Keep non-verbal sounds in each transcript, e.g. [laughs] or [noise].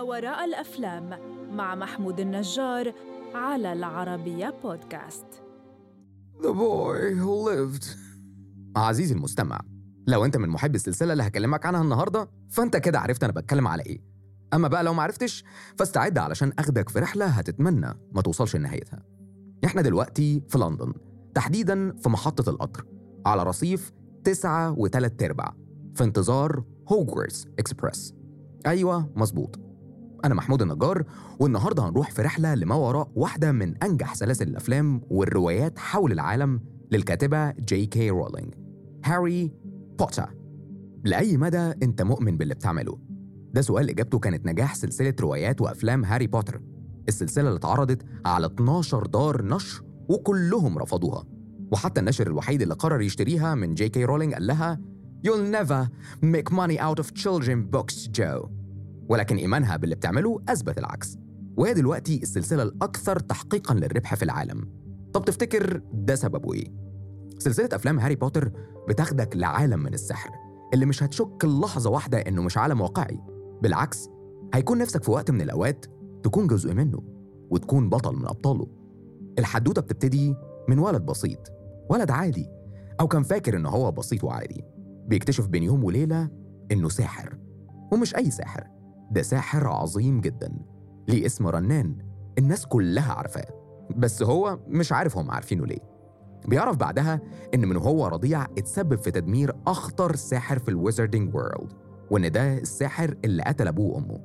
ما وراء الأفلام مع محمود النجار على العربية بودكاست. The boy who lived. عزيزي المستمع لو أنت من محب السلسلة اللي هكلمك عنها النهاردة فأنت كده عرفت أنا بتكلم على إيه. أما بقى لو معرفتش فاستعد علشان أخدك في رحلة هتتمنى ما توصلش لنهايتها. إحنا دلوقتي في لندن تحديدا في محطة القطر على رصيف تسعة وتلات أرباع في انتظار هوجورتس اكسبرس أيوه مظبوط. أنا محمود النجار والنهاردة هنروح في رحلة لما وراء واحدة من أنجح سلاسل الأفلام والروايات حول العالم للكاتبة جي كي رولينج هاري بوتر. لأي مدى أنت مؤمن باللي بتعمله؟ ده سؤال إجابته كانت نجاح سلسلة روايات وأفلام هاري بوتر. السلسلة اللي اتعرضت على 12 دار نشر وكلهم رفضوها. وحتى الناشر الوحيد اللي قرر يشتريها من جي كي رولينج قال لها You'll never make money out of children books, Jo. ولكن إيمانها باللي بتعمله أثبت العكس. وهي دلوقتي السلسلة الأكثر تحقيقا للربح في العالم. طب تفتكر ده سببه إيه؟ سلسلة أفلام هاري بوتر بتاخدك لعالم من السحر اللي مش هتشك لحظة واحدة إنه مش عالم واقعي. بالعكس هيكون نفسك في وقت من الأوقات تكون جزء منه وتكون بطل من أبطاله. الحدوتة بتبتدي من ولد بسيط ولد عادي أو كان فاكر إن هو بسيط وعادي. بيكتشف بين يوم وليلة إنه ساحر ومش أي ساحر. ده ساحر عظيم جدا. ليه اسم رنان؟ الناس كلها عارفاه. بس هو مش عارف هم عارفينه ليه. بيعرف بعدها إن من هو رضيع اتسبب في تدمير أخطر ساحر في ال wizarding world وإن ده الساحر اللي قتل أبوه وأمه.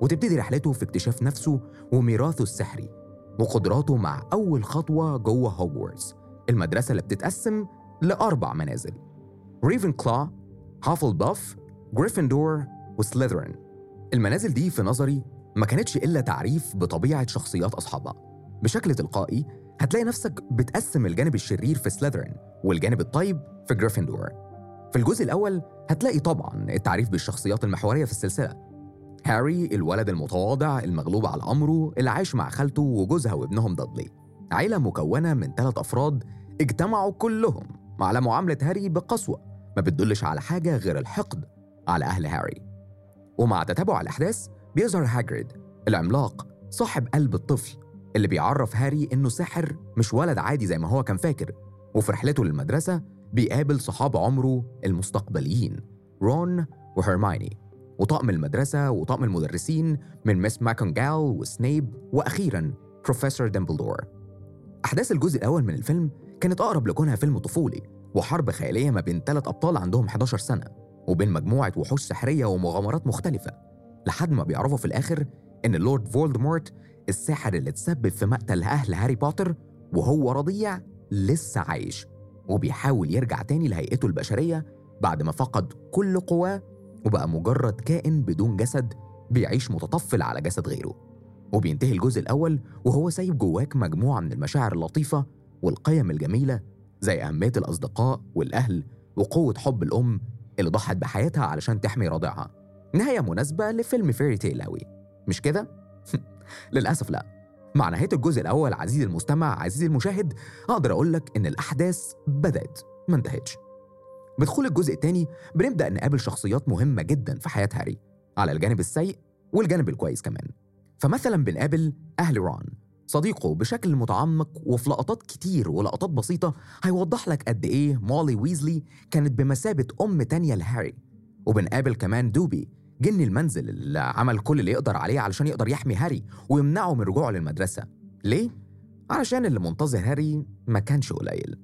وتبتدي رحلته في اكتشاف نفسه وميراثه السحري وقدراته مع أول خطوة جوه هوجورتس المدرسة اللي بتتقسم لأربع منازل. ريفن كلا هافلباف جريفندور وسليذرين المنازل دي في نظري ما كانتش إلا تعريف بطبيعة شخصيات أصحابها. بشكل تلقائي هتلاقي نفسك بتقسم الجانب الشرير في سليذرين والجانب الطيب في جريفندور في الجزء الأول هتلاقي طبعا التعريف بالشخصيات المحورية في السلسلة. هاري الولد المتواضع المغلوب على أمره اللي عايش مع خالته وجوزها وابنهم دادلي عيلة مكونة من ثلاث أفراد اجتمعوا كلهم على معاملة هاري بقسوة. ما بتدلش على حاجة غير الحقد على أهل هاري. ومع تتابع الأحداث بيظهر هاجريد العملاق صاحب قلب الطفل اللي بيعرف هاري إنه ساحر مش ولد عادي زي ما هو كان فاكر وفي رحلته للمدرسة بيقابل صحاب عمره المستقبليين رون وهرمايني وطقم المدرسة وطقم المدرسين من Miss ماكونجال وسنيب وأخيرا بروفيسور دمبلدور أحداث الجزء الأول من الفيلم كانت أقرب لكونها فيلم طفولي وحرب خيالية ما بين ثلاث أبطال عندهم 11 سنة. وبين مجموعة وحوش سحرية ومغامرات مختلفة لحد ما بيعرفوا في الآخر إن لورد فولدمورت الساحر اللي تسبب في مقتل أهل هاري بوتر وهو رضيع لسه عايش وبيحاول يرجع تاني لهيئته البشرية بعد ما فقد كل قواه وبقى مجرد كائن بدون جسد بيعيش متطفل على جسد غيره. وبينتهي الجزء الأول وهو سايب جواك مجموعة من المشاعر اللطيفة والقيم الجميلة زي أهمية الأصدقاء والأهل وقوة حب الأم اللي ضحت بحياتها علشان تحمي رضيعها. نهاية مناسبة لفيلم fairy tale أوي. مش كده؟ [laughs] للأسف لا. مع نهاية الجزء الأول عزيزي المستمع عزيزي المشاهد أقدر أقول لك إن الأحداث بدأت ما انتهتش. بدخول الجزء الثاني بنبدأ نقابل شخصيات مهمة جدا في حياة هاري على الجانب السيء والجانب الكويس كمان. فمثلا بنقابل أهل رون صديقه بشكل متعمق وفي لقطات كتير ولقطات بسيطة هيوضح لك قد إيه مولي ويزلي كانت بمثابة أم تانية لهاري. وبنقابل كمان دوبي جن المنزل اللي عمل كل اللي يقدر عليه علشان يقدر يحمي هاري ويمنعه من رجوعه للمدرسة. ليه؟ علشان اللي منتظر هاري ما كانش قليل.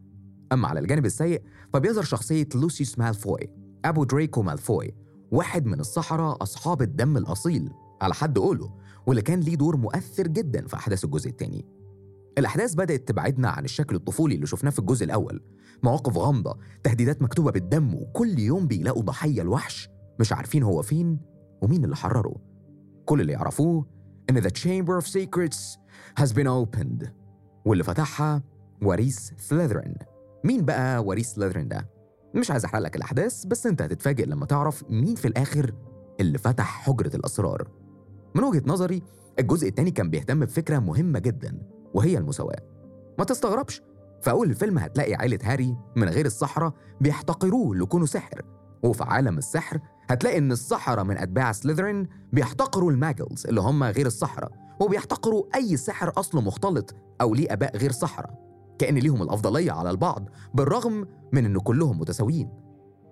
أما على الجانب السيء فبيظهر شخصية لوسيوس مالفوي أبو دريكو مالفوي واحد من السحرة أصحاب الدم الأصيل على حد قوله. واللي كان ليه دور مؤثر جدا في أحداث الجزء الثاني. الأحداث بدأت تبعدنا عن الشكل الطفولي اللي شفناه في الجزء الأول. مواقف غامضة تهديدات مكتوبة بالدم وكل يوم بيلاقوا ضحية الوحش. مش عارفين هو فين ومين اللي حرره. كل اللي يعرفوه إن The Chamber of Secrets has been opened. واللي فتحها وريث سليذرين. مين بقى وريث سليذرين ده؟ مش عايز أحرق لك الأحداث بس أنت هتتفاجئ لما تعرف مين في الآخر اللي فتح حجرة الأسرار. من وجهة نظري الجزء الثاني كان بيهتم بفكرة مهمة جدا وهي المساواة. ما تستغربش في أول الفيلم هتلاقي عائلة هاري من غير الصحراء بيحتقروه لكونه سحر وفي عالم السحر هتلاقي إن السحرة من أتباع سليذرين بيحتقروا الماجلز اللي هم غير السحرة وبيحتقروا أي سحر أصله مختلط أو ليه آباء غير سحرة كأن ليهم الأفضلية على البعض بالرغم من إن كلهم متساويين.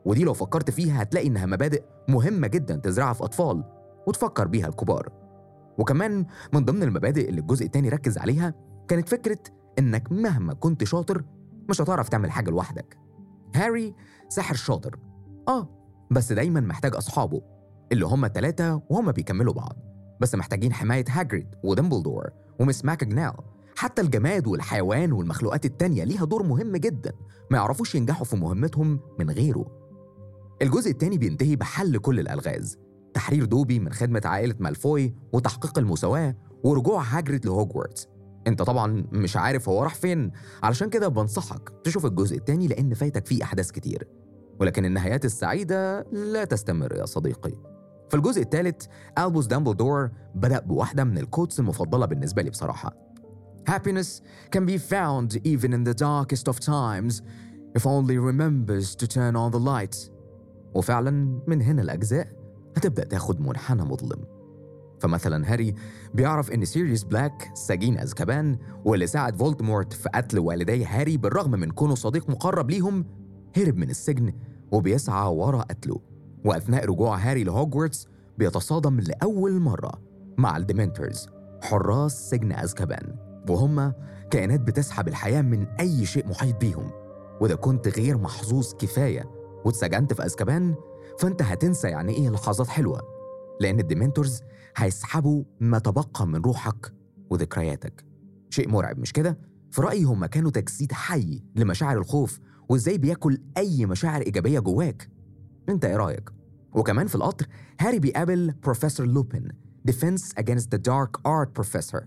ودي لو فكرت فيها هتلاقي إنها مبادئ مهمة جدا تزرعها في أطفال وتفكر بيها الكبار. وكمان من ضمن المبادئ اللي الجزء التاني ركز عليها كانت فكرة إنك مهما كنت شاطر مش هتعرف تعمل حاجة لوحدك. هاري ساحر شاطر. آه بس دايما محتاج أصحابه اللي هم التلاتة وهم بيكملوا بعض. بس محتاجين حماية هاجريد ودمبلدور ومس ماكجنال حتى الجماد والحيوان والمخلوقات التانية ليها دور مهم جدا. ما يعرفوش ينجحوا في مهمتهم من غيره. الجزء التاني بينتهي بحل كل الألغاز. تحرير دوبي من خدمة عائلة مالفوي وتحقيق المساواة ورجوع هاجريد لهوجورتس. انت طبعا مش عارف هو راح فين. علشان كده بنصحك تشوف الجزء التاني لأن فايتك فيه أحداث كتير. ولكن النهايات السعيدة لا تستمر يا صديقي. في الجزء الثالث ألبوس دامبلدور بدأ بواحدة من ال quotes المفضلة بالنسبة لي بصراحة. Happiness can be found even in the darkest of times. If only remembers to turn on the light وفعلا من هنا الأجزاء. هتبدأ تاخد منحنى مظلم. فمثلا هاري بيعرف إن سيريوس بلاك سجين أزكبان واللي ساعد فولدمورت في قتل والدي هاري بالرغم من كونه صديق مقرب ليهم هرب من السجن وبيسعى ورا قتله. وأثناء رجوع هاري لهوجورتس بيتصادم لأول مرة مع ال Dementors حراس سجن أزكبان. وهم كائنات بتسحب الحياة من أي شيء محيط بيهم. وإذا كنت غير محظوظ كفاية واتسجنت في أزكبان فأنت هتنسى يعني إيه لحظات حلوة لأن ال Dementors هيسحبوا ما تبقى من روحك وذكرياتك شيء مرعب مش كده؟ في رأيي هم كانوا تجسيد حي لمشاعر الخوف وإزاي بياكل أي مشاعر إيجابية جواك أنت إيه رأيك؟ وكمان في القطر هاري بيقابل بروفيسور لوبين Defense Against the Dark Art Professor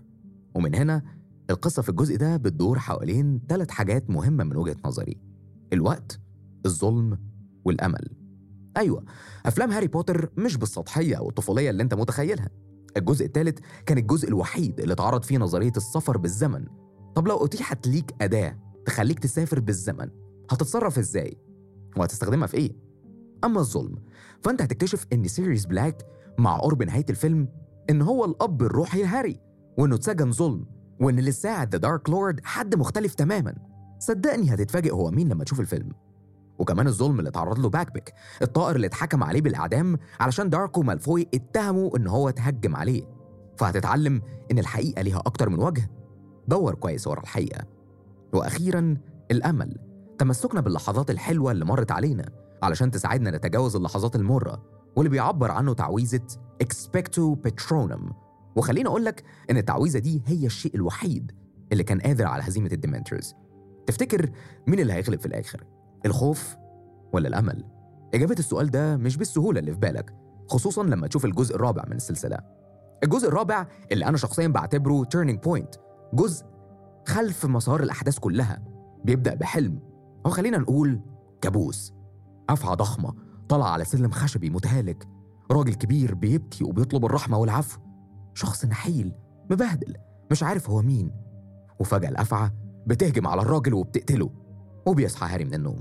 ومن هنا القصة في الجزء ده بتدور حوالين ثلاث حاجات مهمة من وجهة نظري الوقت الظلم والأمل أيوة أفلام هاري بوتر مش بالسطحية أو الطفولية اللي أنت متخيلها الجزء الثالث كان الجزء الوحيد اللي اتعرض فيه نظرية السفر بالزمن طب لو أتيحت ليك أداة تخليك تسافر بالزمن هتتصرف إزاي؟ وهتستخدمها في إيه؟ أما الظلم فأنت هتكتشف إن سيريس بلاك مع قرب نهاية الفيلم إن هو الأب الروحي لهاري وإنه اتسجن ظلم وإن اللي ساعد the Dark Lord حد مختلف تماما صدقني هتتفاجئ هو مين لما تشوف الفيلم وكمان الظلم اللي اتعرض له باكبيك الطائر اللي اتحكم عليه بالإعدام علشان دراكو مالفوي اتهموا إن هو تهجم عليه. فهتتعلم إن الحقيقة ليها أكتر من وجه. دور كويس ورا الحقيقة. وأخيرا الأمل. تمسكنا باللحظات الحلوة اللي مرت علينا علشان تساعدنا نتجاوز اللحظات المرة واللي بيعبر عنه تعويذة Expecto Patronum. وخليني أقول لك إن التعويذة دي هي الشيء الوحيد اللي كان قادر على هزيمة الديمنترز. تفتكر مين اللي هيغلب في الآخر؟ الخوف ولا الأمل؟ إجابة السؤال ده مش بالسهولة اللي في بالك خصوصا لما تشوف الجزء الرابع من السلسلة. الجزء الرابع اللي أنا شخصيا بعتبره turning point جزء خلف مسار الأحداث كلها. بيبدأ بحلم أو خلينا نقول كابوس. أفعى ضخمة طالعة على سلم خشبي متهالك. راجل كبير بيبكي وبيطلب الرحمة والعفو. شخص نحيل مبهدل مش عارف هو مين. وفجأة الأفعى بتهجم على الراجل وبتقتله. وبيصحى هاري من النوم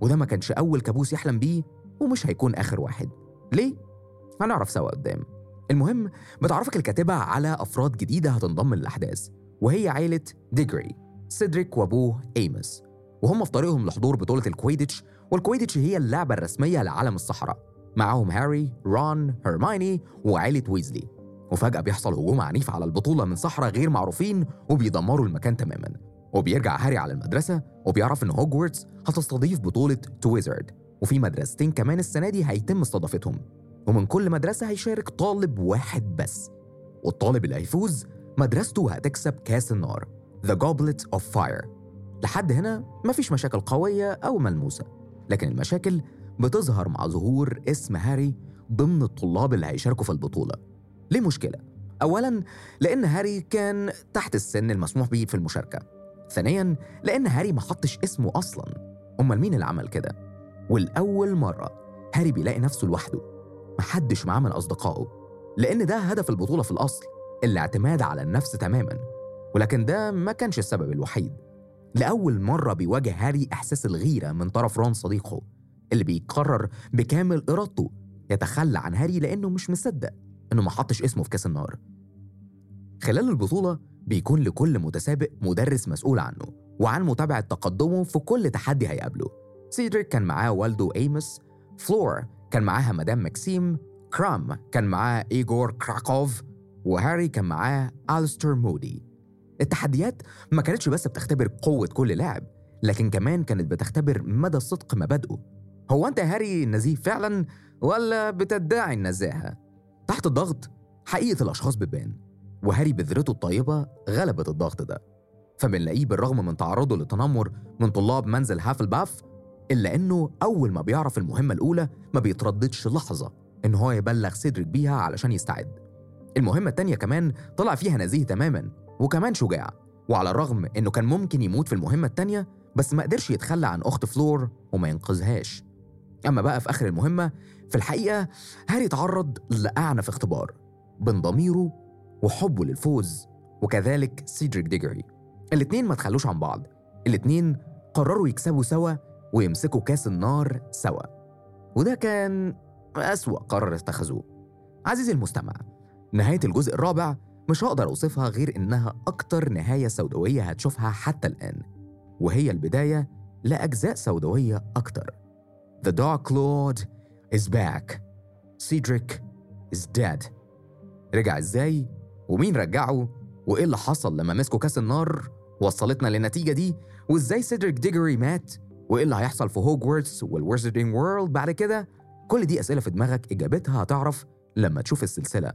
وده ما كانش أول كابوس يحلم بيه ومش هيكون آخر واحد. ليه؟ هنعرف سوا قدام. المهم بتعرفك الكاتبة على أفراد جديدة هتنضم للأحداث وهي عائلة ديجري سيدريك وأبوه إيموس. وهم في طريقهم لحضور بطولة الكويديتش والكويديتش هي اللعبة الرسمية لعالم السحرة. معاهم هاري، رون، هيرمايني وعائلة ويزلي. وفجأة بيحصل هجوم عنيف على البطولة من سحرة غير معروفين وبيدمروا المكان تماما. وبيرجع هاري على المدرسة وبيعرف إن هوجورتس هتستضيف بطولة Triwizard وفي مدرستين كمان السنة دي هيتم استضافتهم ومن كل مدرسة هيشارك طالب واحد بس والطالب اللي هيفوز مدرسته هتكسب كأس النار The Goblet of Fire. لحد هنا مفيش مشاكل قوية أو ملموسة لكن المشاكل بتظهر مع ظهور اسم هاري ضمن الطلاب اللي هيشاركوا في البطولة. ليه مشكلة؟ أولاً لأن هاري كان تحت السن المسموح به في المشاركة. ثانياً لأن هاري ما حطش اسمه أصلاً. أمال مين اللي عمل كده؟ والأول مرة هاري بيلاقي نفسه لوحده. محدش معاه من أصدقائه لأن ده هدف البطولة في الأصل الاعتماد على النفس تماماً. ولكن ده ما كانش السبب الوحيد. لأول مرة بيواجه هاري إحساس الغيرة من طرف رون صديقه اللي بيقرر بكامل إرادته يتخلى عن هاري لأنه مش مصدق إنه ما حطش اسمه في كأس النار. خلال البطولة بيكون لكل متسابق مدرس مسؤول عنه وعن متابعة تقدمه في كل تحدي هيقابله. سيدريك كان معاه والده ايموس فلور كان معاها مدام ماكسيم كرام كان معاه إيغور كاركاروف وهاري كان معاه ألاستور مودي. التحديات ما كانتش بس بتختبر قوة كل لاعب لكن كمان كانت بتختبر مدى صدق مبادئه. هو أنت هاري نزيه فعلا ولا بتدعي النزاهة؟ تحت الضغط حقيقة الأشخاص بتبان. وهاري بذرته الطيبة غلبت الضغط ده. فبنلاقيه بالرغم من تعرضه للتنمر من طلاب منزل هافلباف إلا إنه أول ما بيعرف المهمة الأولى ما بيترددش لحظة إن هو يبلغ سيدريك بيها علشان يستعد. المهمة التانية كمان طلع فيها نزيه تماما وكمان شجاع وعلى الرغم إنه كان ممكن يموت في المهمة التانية بس ما قدرش يتخلى عن أخت فلور وما ينقذهاش. أما بقى في آخر المهمة في الحقيقة هاري تعرض لأعنف اختبار بين ضميره وحبه للفوز وكذلك سيدريك ديجري. الاتنين ما تخلوش عن بعض. الاتنين قرروا يكسبوا سوا ويمسكوا كاس النار سوا. وده كان أسوأ قرار اتخذوه. عزيزي المستمع نهاية الجزء الرابع مش هقدر أوصفها غير إنها أكتر نهاية سوداوية هتشوفها حتى الآن. وهي البداية لأجزاء سوداوية أكتر. The Dark Lord is back. Cedric is dead. رجع إزاي؟ ومين رجعه؟ وإيه اللي حصل لما مسكوا كأس النار؟ وصلتنا للنتيجة دي؟ وإزاي سيدريك ديجري مات؟ وإيه اللي هيحصل في هوجورتس وال Wizarding World بعد كده؟ كل دي أسئلة في دماغك إجابتها هتعرف لما تشوف السلسلة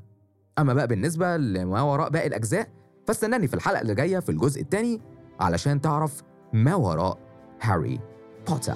أما بقى بالنسبة لما وراء باقي الأجزاء فاستناني في الحلقة اللي جاية في الجزء الثاني علشان تعرف ما وراء هاري بوتر